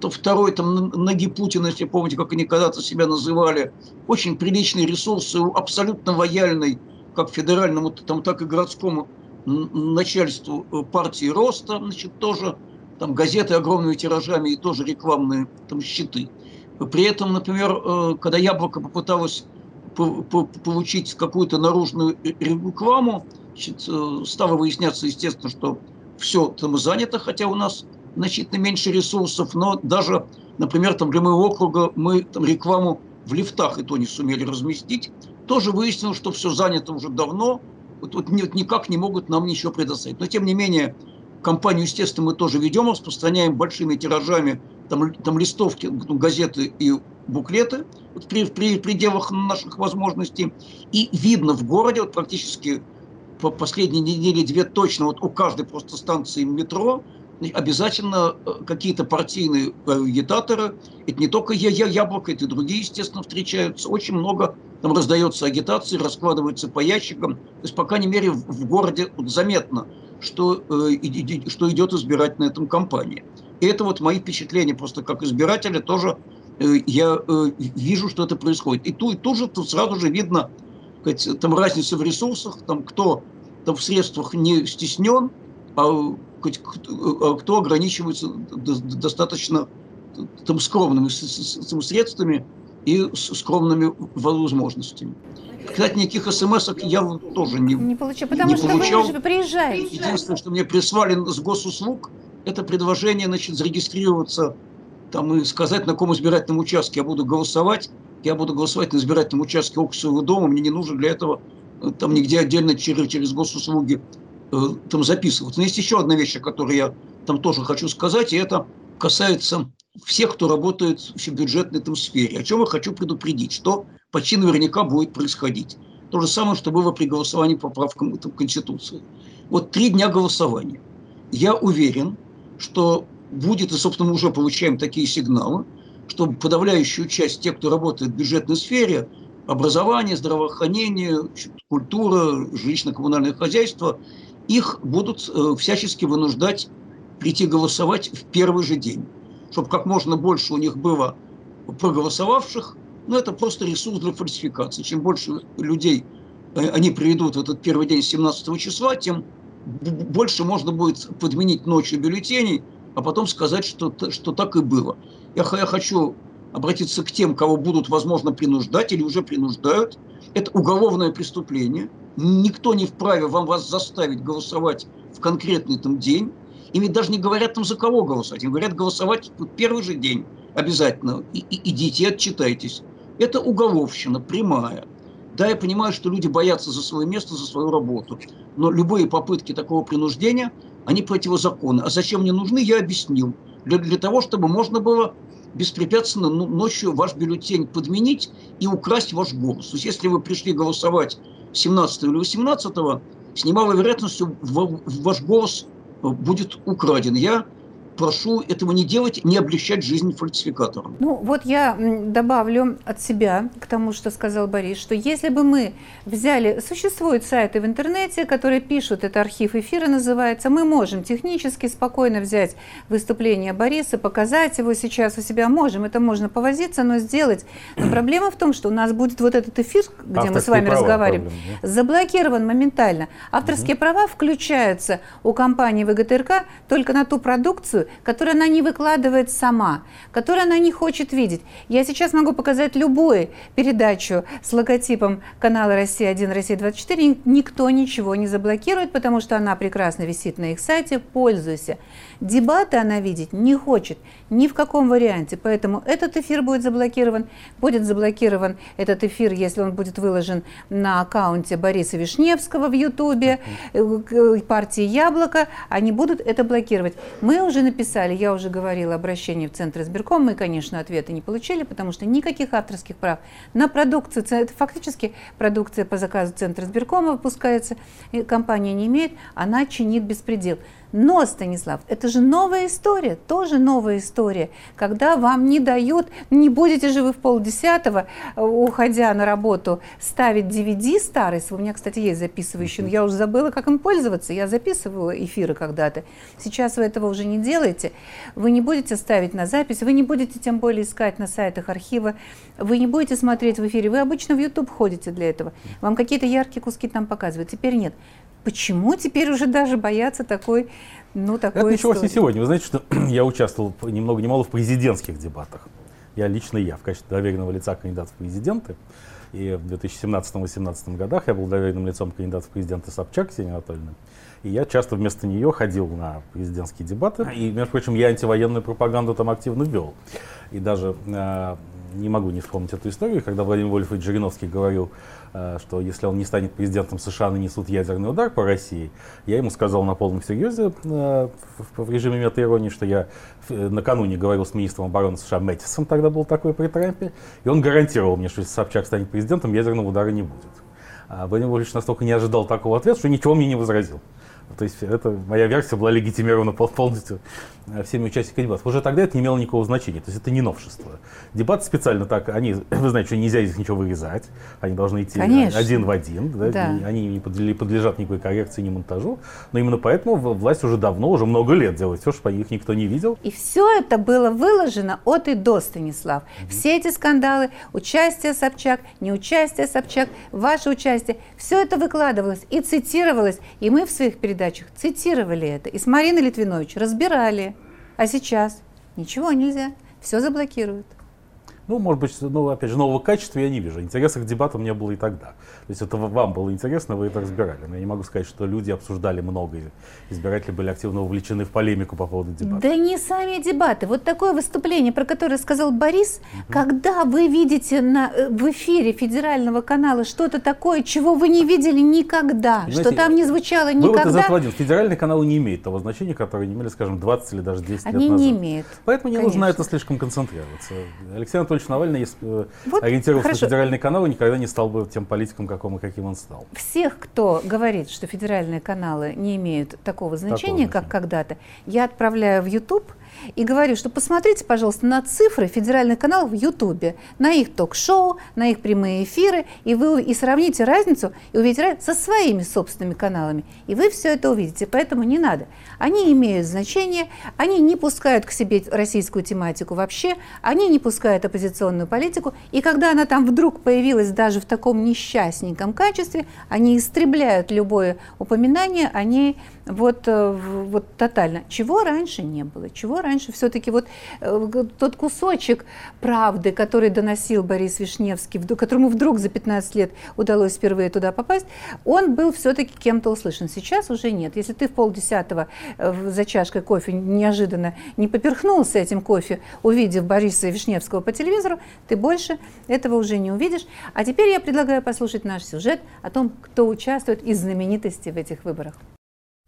то второй, там, ноги Путина, если помните, как они когда-то себя называли, очень приличные ресурсы у абсолютно лояльной, как федеральному, там, так и городскому начальству э, партии Роста, значит, тоже там газеты огромными тиражами и тоже рекламные там щиты. При этом, например, э, когда Яблоко попыталось получить какую-то наружную рекламу, значит, э, стало выясняться, естественно, что все там занято, хотя у нас значительно меньше ресурсов, но даже, например, там для моего округа мы там рекламу в лифтах и то не сумели разместить. Тоже выяснилось, что все занято уже давно, вот, вот никак не могут нам ничего предоставить. Но тем не менее, компанию, естественно, мы тоже ведем, распространяем большими тиражами там, там листовки, ну, газеты и буклеты вот при, при пределах наших возможностей. И видно в городе, вот практически по последней неделе две точно, вот у каждой просто станции метро обязательно э, какие-то партийные агитаторы. Это не только я, я, яблоко, это и другие, естественно, встречаются. Очень много там раздается агитации, раскладывается по ящикам. То есть, по крайней мере, в, городе заметно, что, э, что идет избирательная там кампания. И это вот мои впечатления просто как избирателя тоже э, я э, вижу, что это происходит. И тут, и тут же тут сразу же видно там разница в ресурсах, там кто там в средствах не стеснен, а, а кто ограничивается достаточно там скромными средствами и скромными возможностями. Кстати, никаких смс я тоже не, не получил. Потому не что получал. вы же приезжаете. Единственное, что мне прислали с госуслуг, это предложение значит, зарегистрироваться там, и сказать, на каком избирательном участке я буду голосовать. Я буду голосовать на избирательном участке около своего дома. Мне не нужно для этого э, там нигде отдельно через, через госуслуги э, там записываться. Но есть еще одна вещь, о которой я там тоже хочу сказать, и это касается всех, кто работает в бюджетной там сфере. О чем я хочу предупредить, что почти наверняка будет происходить. То же самое, что было при голосовании по поправкам там, Конституции. Вот три дня голосования. Я уверен, что будет, и, собственно, мы уже получаем такие сигналы, что подавляющую часть тех, кто работает в бюджетной сфере, образование, здравоохранение, культура, жилищно-коммунальное хозяйство, их будут э, всячески вынуждать прийти голосовать в первый же день, чтобы как можно больше у них было проголосовавших, но это просто ресурс для фальсификации. Чем больше людей э, они приведут в этот первый день 17 числа, тем больше можно будет подменить ночью бюллетеней, а потом сказать, что, что так и было. Я, я хочу обратиться к тем, кого будут, возможно, принуждать или уже принуждают. Это уголовное преступление. Никто не вправе вам вас заставить голосовать в конкретный там день. И ведь даже не говорят там за кого голосовать. Им говорят голосовать в первый же день обязательно. И, и, идите, отчитайтесь. Это уголовщина прямая. Да, я понимаю, что люди боятся за свое место, за свою работу. Но любые попытки такого принуждения, они противозаконны. А зачем они нужны, я объяснил. Для, для того, чтобы можно было беспрепятственно ночью ваш бюллетень подменить и украсть ваш голос. То есть если вы пришли голосовать 17 или 18, с немалой вероятностью ваш голос будет украден. Я прошу этого не делать, не облегчать жизнь фальсификаторам. Ну, вот я добавлю от себя к тому, что сказал Борис, что если бы мы взяли... Существуют сайты в интернете, которые пишут, это архив эфира называется, мы можем технически спокойно взять выступление Бориса, показать его сейчас у себя, можем, это можно повозиться, но сделать. Но проблема в том, что у нас будет вот этот эфир, где Авторские мы с вами разговариваем, заблокирован моментально. Авторские угу. права включаются у компании ВГТРК только на ту продукцию, которую она не выкладывает сама, которую она не хочет видеть. Я сейчас могу показать любую передачу с логотипом канала «Россия-1», «Россия-24», никто ничего не заблокирует, потому что она прекрасно висит на их сайте, пользуйся. Дебаты она видеть не хочет ни в каком варианте, поэтому этот эфир будет заблокирован. Будет заблокирован этот эфир, если он будет выложен на аккаунте Бориса Вишневского в Ютубе, э, партии «Яблоко», они будут это блокировать. Мы уже написали, я уже говорила, обращение в Центр избирком, мы, конечно, ответа не получили, потому что никаких авторских прав на продукцию, это фактически продукция по заказу Центра избиркома выпускается, компания не имеет, она чинит беспредел. Но, Станислав, это же новая история, тоже новая история, когда вам не дают, не будете же вы в полдесятого, э, уходя на работу, ставить DVD старый, у меня, кстати, есть записывающий, но я уже забыла, как им пользоваться, я записывала эфиры когда-то. Сейчас вы этого уже не делаете, вы не будете ставить на запись, вы не будете тем более искать на сайтах архива, вы не будете смотреть в эфире, вы обычно в YouTube ходите для этого, вам какие-то яркие куски там показывают, теперь нет. Почему теперь уже даже боятся такой, ну, такой Это началось не сегодня. Вы знаете, что [clears throat] я участвовал ни много ни мало в президентских дебатах. Я лично я в качестве доверенного лица кандидата в президенты. И в 2017-2018 годах я был доверенным лицом кандидата в президенты Собчак Ксении Анатольевны. И я часто вместо нее ходил на президентские дебаты. И, между прочим, я антивоенную пропаганду там активно вел. И даже э, не могу не вспомнить эту историю, когда Владимир Вольфович Жириновский говорил, э, что если он не станет президентом США, нанесут ядерный удар по России, я ему сказал на полном серьезе э, в режиме мета-иронии, что я э, накануне говорил с министром обороны США Мэттисом, тогда был такой при Трампе, и он гарантировал мне, что если Собчак станет президентом, ядерного удара не будет. А Владимир Вольфович настолько не ожидал такого ответа, что ничего мне не возразил. То есть это моя версия была легитимирована полностью э, всеми участниками дебатов. Уже тогда это не имело никакого значения, то есть это не новшество. Дебаты специально так, они, [clears throat] вы знаете, что нельзя из них ничего вырезать, они должны идти Конечно. один в один, да? Да. они не подлежат никакой коррекции, ни монтажу, но именно поэтому власть уже давно, уже много лет делает все, чтобы их никто не видел. И все это было выложено от и до, Станислав. Mm-hmm. Все эти скандалы, участие Собчак, неучастие Собчак, ваше участие, все это выкладывалось и цитировалось, и мы в своих передачах передачах цитировали это, и с Мариной Литвинович разбирали. А сейчас ничего нельзя, все заблокируют. Ну, может быть, ну, опять же, нового качества я не вижу. Интереса к дебатам не было и тогда. То есть это вам было интересно, вы это разбирали. Но я не могу сказать, что люди обсуждали много, избиратели были активно увлечены в полемику по поводу дебатов. Да не сами дебаты. Вот такое выступление, про которое сказал Борис, угу. когда вы видите на, э, в эфире федерального канала что-то такое, чего вы не видели никогда, Знаете, что там не звучало никогда. Вывод из этого Федеральные каналы не имеют того значения, которое они имели, скажем, 20 или даже 10 Они лет назад. не имеют. Поэтому не Конечно. нужно на это слишком концентрироваться. Алексей Анатольевич Навальный, если э, вот ориентировался хорошо. на федеральные каналы, никогда не стал бы тем политиком, какому каким он стал. Всех, кто говорит, что федеральные каналы не имеют такого значения, такого как когда-то, я отправляю в YouTube – и говорю, что посмотрите, пожалуйста, на цифры федеральных каналов в Ютубе, на их ток-шоу, на их прямые эфиры, и вы и сравните разницу, и увидите разницу со своими собственными каналами. И вы все это увидите, поэтому не надо. Они имеют значение, они не пускают к себе российскую тематику вообще, они не пускают оппозиционную политику, и когда она там вдруг появилась даже в таком несчастненьком качестве, они истребляют любое упоминание о ней вот, э, вот тотально. Чего раньше не было, чего раньше все-таки вот э, тот кусочек правды, который доносил Борис Вишневский, которому вдруг за 15 лет удалось впервые туда попасть, он был все-таки кем-то услышан. Сейчас уже нет. Если ты в полдесятого э, за чашкой кофе неожиданно не поперхнулся этим кофе, увидев Бориса Вишневского по телевизору, ты больше этого уже не увидишь. А теперь я предлагаю послушать наш сюжет о том, кто участвует из знаменитостей в этих выборах.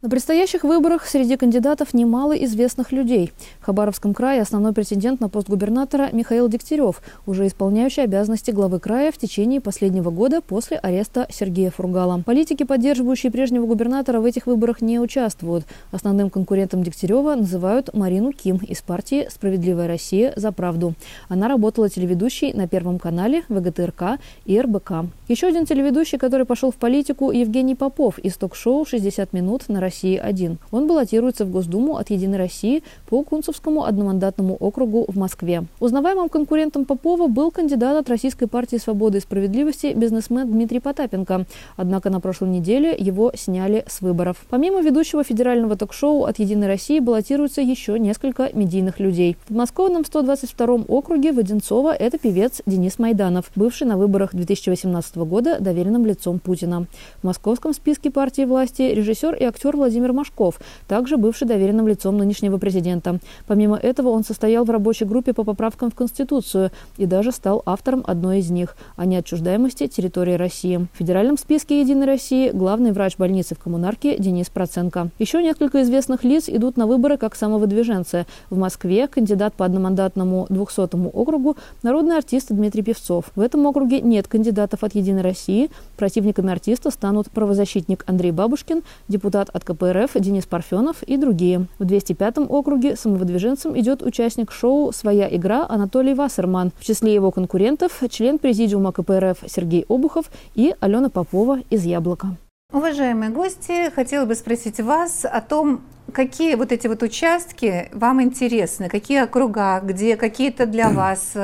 На предстоящих выборах среди кандидатов немало известных людей. В Хабаровском крае основной претендент на пост губернатора Михаил Дегтярев, уже исполняющий обязанности главы края в течение последнего года после ареста Сергея Фургала. Политики, поддерживающие прежнего губернатора, в этих выборах не участвуют. Основным конкурентом Дегтярева называют Марину Ким из партии «Справедливая Россия за правду». Она работала телеведущей на Первом канале, ВГТРК и РБК. Еще один телеведущий, который пошел в политику, Евгений Попов из ток-шоу «60 минут на России-1». Он баллотируется в Госдуму от «Единой России» по Кунцевскому одномандатному округу в Москве. Узнаваемым конкурентом Попова был кандидат от Российской партии «Свободы и справедливости» бизнесмен Дмитрий Потапенко. Однако на прошлой неделе его сняли с выборов. Помимо ведущего федерального ток-шоу от «Единой России» баллотируются еще несколько медийных людей. В подмосковном 122 округе Воденцова это певец Денис Майданов, бывший на выборах 2018 года доверенным лицом Путина. В московском списке партии власти режиссер и актер Владимир Машков, также бывший доверенным лицом нынешнего президента. Помимо этого, он состоял в рабочей группе по поправкам в Конституцию и даже стал автором одной из них – о неотчуждаемости территории России. В федеральном списке «Единой России» главный врач больницы в Коммунарке Денис Проценко. Еще несколько известных лиц идут на выборы как самовыдвиженцы. В Москве кандидат по одномандатному 200 округу – народный артист Дмитрий Певцов. В этом округе нет кандидатов от «Единой России». Противниками артиста станут правозащитник Андрей Бабушкин, депутат от КПРФ Денис Парфенов и другие. В 205-м округе самовыдвиженцем идет участник шоу «Своя игра» Анатолий Вассерман. В числе его конкурентов член президиума КПРФ Сергей Обухов и Алена Попова из «Яблока». Уважаемые гости, хотела бы спросить вас о том, какие вот эти вот участки вам интересны, какие округа, где какие-то для [clears throat] вас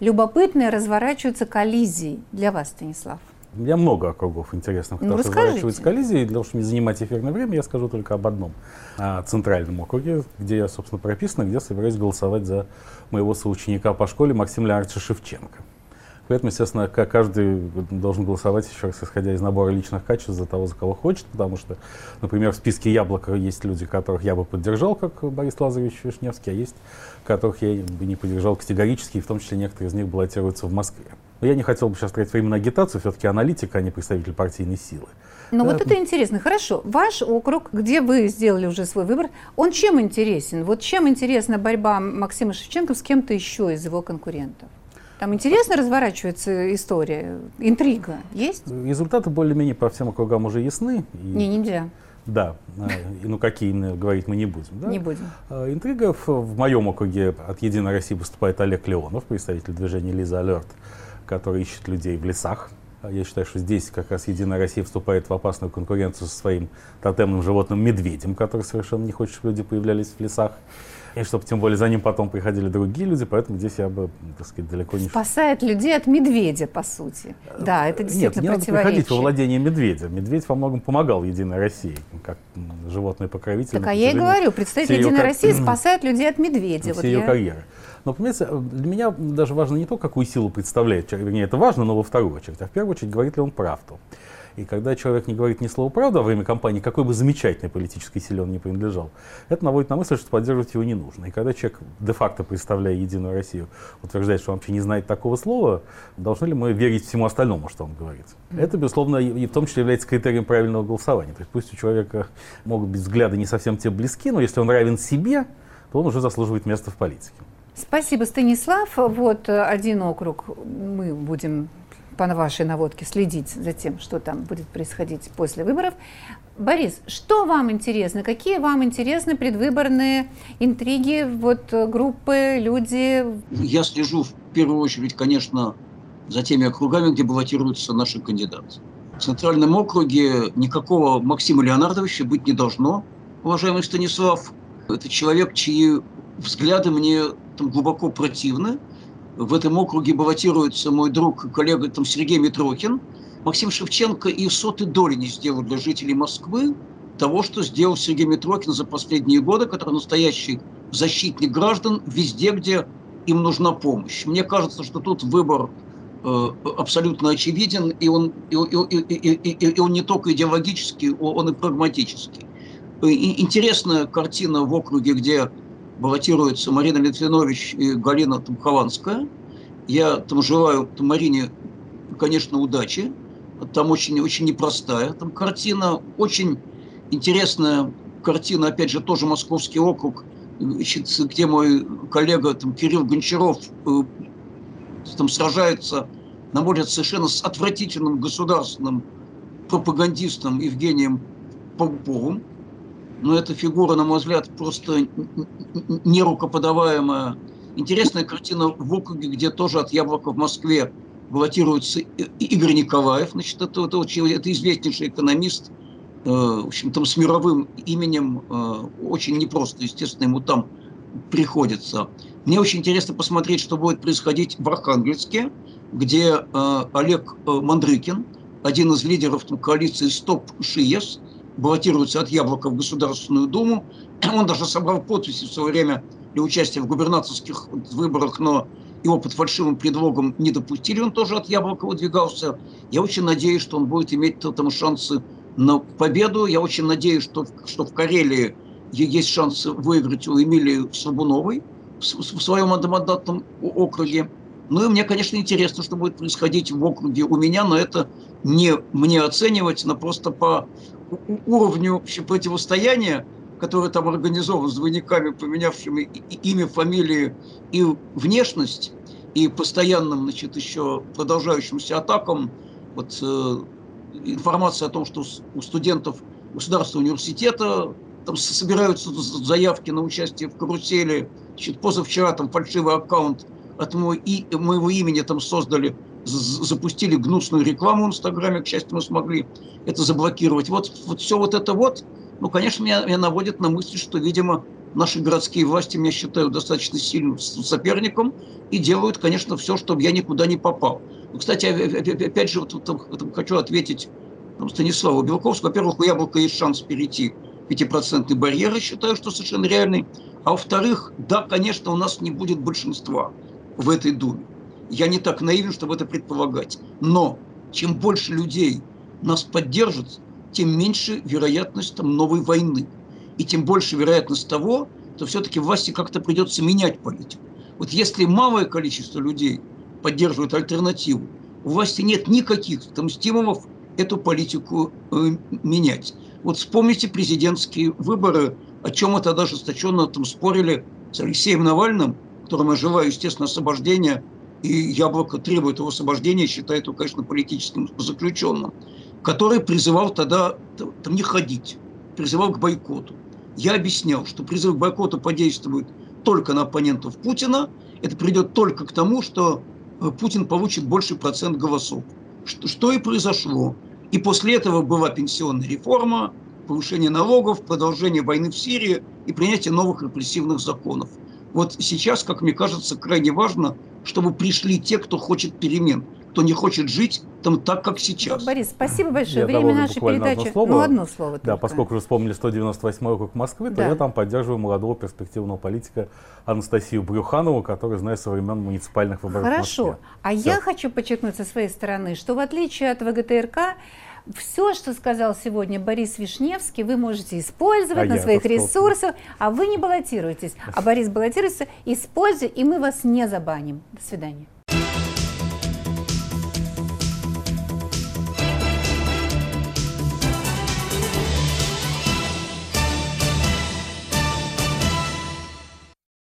любопытные разворачиваются коллизии для вас, Станислав? У меня много округов интересных, ну, потому что разворачиваются коллизии. Для того, чтобы не занимать эфирное время, я скажу только об одном. О центральном округе, где я, собственно, прописан, где собираюсь голосовать за моего соученика по школе Максима Леонидовича Шевченко. Поэтому, естественно, каждый должен голосовать, еще раз исходя из набора личных качеств, за того, за кого хочет, потому что, например, в списке яблока есть люди, которых я бы поддержал, как Борис Лазаревич Вишневский, а есть, которых я бы не поддержал категорически, и в том числе некоторые из них баллотируются в Москве. Но я не хотел бы сейчас тратить время на агитацию, все-таки аналитик, а не представитель партийной силы. Ну да. вот это интересно. Хорошо. Ваш округ, где вы сделали уже свой выбор, он чем интересен? Вот чем интересна борьба Максима Шевченко с кем-то еще из его конкурентов? Там интересно разворачивается история, интрига есть? Результаты более-менее по всем округам уже ясны. И... Не, нельзя. Да, и ну какие именно говорить мы не будем. Да? Не будем. Интрига в, в моем округе от Единой России выступает Олег Леонов, представитель движения Лиза Алерт, который ищет людей в лесах. Я считаю, что здесь как раз Единая Россия вступает в опасную конкуренцию со своим тотемным животным медведем, который совершенно не хочет, чтобы люди появлялись в лесах. И чтобы тем более за ним потом приходили другие люди, поэтому здесь я бы, так сказать, далеко не... Спасает людей от медведя, по сути. Да, это действительно Нет, не надо приходить во владение медведя. Медведь во многом помогал Единой России, как животное покровитель. Так, а я и говорю, представитель Единой. России [clears throat] спасает людей от медведя. Все вот ее я... карьеры. Но, понимаете, для меня даже важно не то, какую силу представляет, вернее, это важно, но во вторую очередь, а в первую очередь, говорит ли он правду. И когда человек не говорит ни слова правды во время кампании, какой бы замечательной политической силе он не принадлежал, это наводит на мысль, что поддерживать его не нужно. И когда человек, де-факто представляя Единую Россию, утверждает, что он вообще не знает такого слова, должны ли мы верить всему остальному, что он говорит? Это, безусловно, и в том числе является критерием правильного голосования. То есть пусть у человека могут быть взгляды не совсем те близки, но если он равен себе, то он уже заслуживает места в политике. Спасибо, Станислав. Вот один округ мы будем по вашей наводке следить за тем, что там будет происходить после выборов. Борис, что вам интересно? Какие вам интересны предвыборные интриги, вот группы, люди? Я слежу в первую очередь, конечно, за теми округами, где баллотируются наши кандидаты. В Центральном округе никакого Максима Леонардовича быть не должно, уважаемый Станислав. Это человек, чьи взгляды мне там глубоко противны в этом округе баллотируется мой друг, коллега там, Сергей Митрохин. Максим Шевченко и соты доли не сделал для жителей Москвы того, что сделал Сергей Митрохин за последние годы, который настоящий защитник граждан везде, где им нужна помощь. Мне кажется, что тут выбор э, абсолютно очевиден, и он, и, и, и, и, и он не только идеологический, он и прагматический. И интересная картина в округе, где баллотируются Марина Литвинович и Галина Тамхованская. Я там желаю Марине, конечно, удачи. Там очень, очень непростая там картина, очень интересная картина, опять же, тоже Московский округ, где мой коллега там, Кирилл Гончаров э, там сражается, на мой взгляд, совершенно с отвратительным государственным пропагандистом Евгением Поповым. Но эта фигура, на мой взгляд, просто нерукоподаваемая. Интересная картина в округе, где тоже от Яблока в Москве баллотируется Игорь Николаев. Значит, это, это, очень, это известнейший экономист, э, в общем, там с мировым именем. Э, очень непросто, естественно, ему там приходится. Мне очень интересно посмотреть, что будет происходить в Архангельске, где э, Олег э, Мандрыкин, один из лидеров там, коалиции «Стоп ШИЕС», баллотируется от Яблока в Государственную Думу. [clears throat] Он даже собрал подписи в свое время для участия в губернаторских выборах, но его под фальшивым предлогом не допустили, он тоже от Яблока выдвигался. Я очень надеюсь, что он будет иметь там шансы на победу. Я очень надеюсь, что, что в Карелии есть шансы выиграть у Эмилии Слабуновой в, своем мандатном округе. Ну и мне, конечно, интересно, что будет происходить в округе у меня, но это не мне оценивать, но просто по уровню вообще противостояния, которое там организовано с двойниками, поменявшими имя, фамилии и внешность, и постоянным, значит, еще продолжающимся атакам, вот э, информация о том, что у студентов государственного университета там собираются заявки на участие в карусели, значит, позавчера там фальшивый аккаунт от моего, и, моего имени там создали, запустили гнусную рекламу в Инстаграме, к счастью, мы смогли это заблокировать. Вот, вот все вот это вот, ну, конечно, меня, меня наводит на мысль, что, видимо, наши городские власти меня считают достаточно сильным соперником и делают, конечно, все, чтобы я никуда не попал. Ну, кстати, опять же, вот, вот, хочу ответить там, Станиславу Белковскому. Во-первых, у Яблока есть шанс перейти 5% барьера, считаю, что совершенно реальный. А во-вторых, да, конечно, у нас не будет большинства в этой Думе. Я не так наивен, чтобы это предполагать. Но чем больше людей нас поддержат, тем меньше вероятность там, новой войны. И тем больше вероятность того, что все-таки власти как-то придется менять политику. Вот если малое количество людей поддерживает альтернативу, у власти нет никаких там, стимулов эту политику э, менять. Вот вспомните президентские выборы, о чем мы тогда ожесточенно там спорили с Алексеем Навальным, которому я желаю, естественно, освобождения, и Яблоко требует его освобождения, считает его, конечно, политическим заключенным, который призывал тогда там, не ходить, призывал к бойкоту. Я объяснял, что призыв к бойкоту подействует только на оппонентов Путина, это придет только к тому, что э, Путин получит больше процент голосов. Что, что и произошло. И после этого была пенсионная реформа, повышение налогов, продолжение войны в Сирии и принятие новых репрессивных законов. Вот сейчас, как мне кажется, крайне важно, чтобы пришли те, кто хочет перемен, кто не хочет жить там так, как сейчас. Борис, спасибо большое. Я Время нашей передачи. Одно слово. Ну, одно слово. Да, только. поскольку вы вспомнили 198 округ Москвы, да. то я там поддерживаю молодого перспективного политика Анастасию Брюханову, которая знает со времен муниципальных выборов. Хорошо. А Все. я хочу подчеркнуть со своей стороны, что в отличие от ВГТРК, все, что сказал сегодня Борис Вишневский, вы можете использовать а на своих ресурсах, а вы не баллотируетесь. А Борис баллотируется, используйте, и мы вас не забаним. До свидания.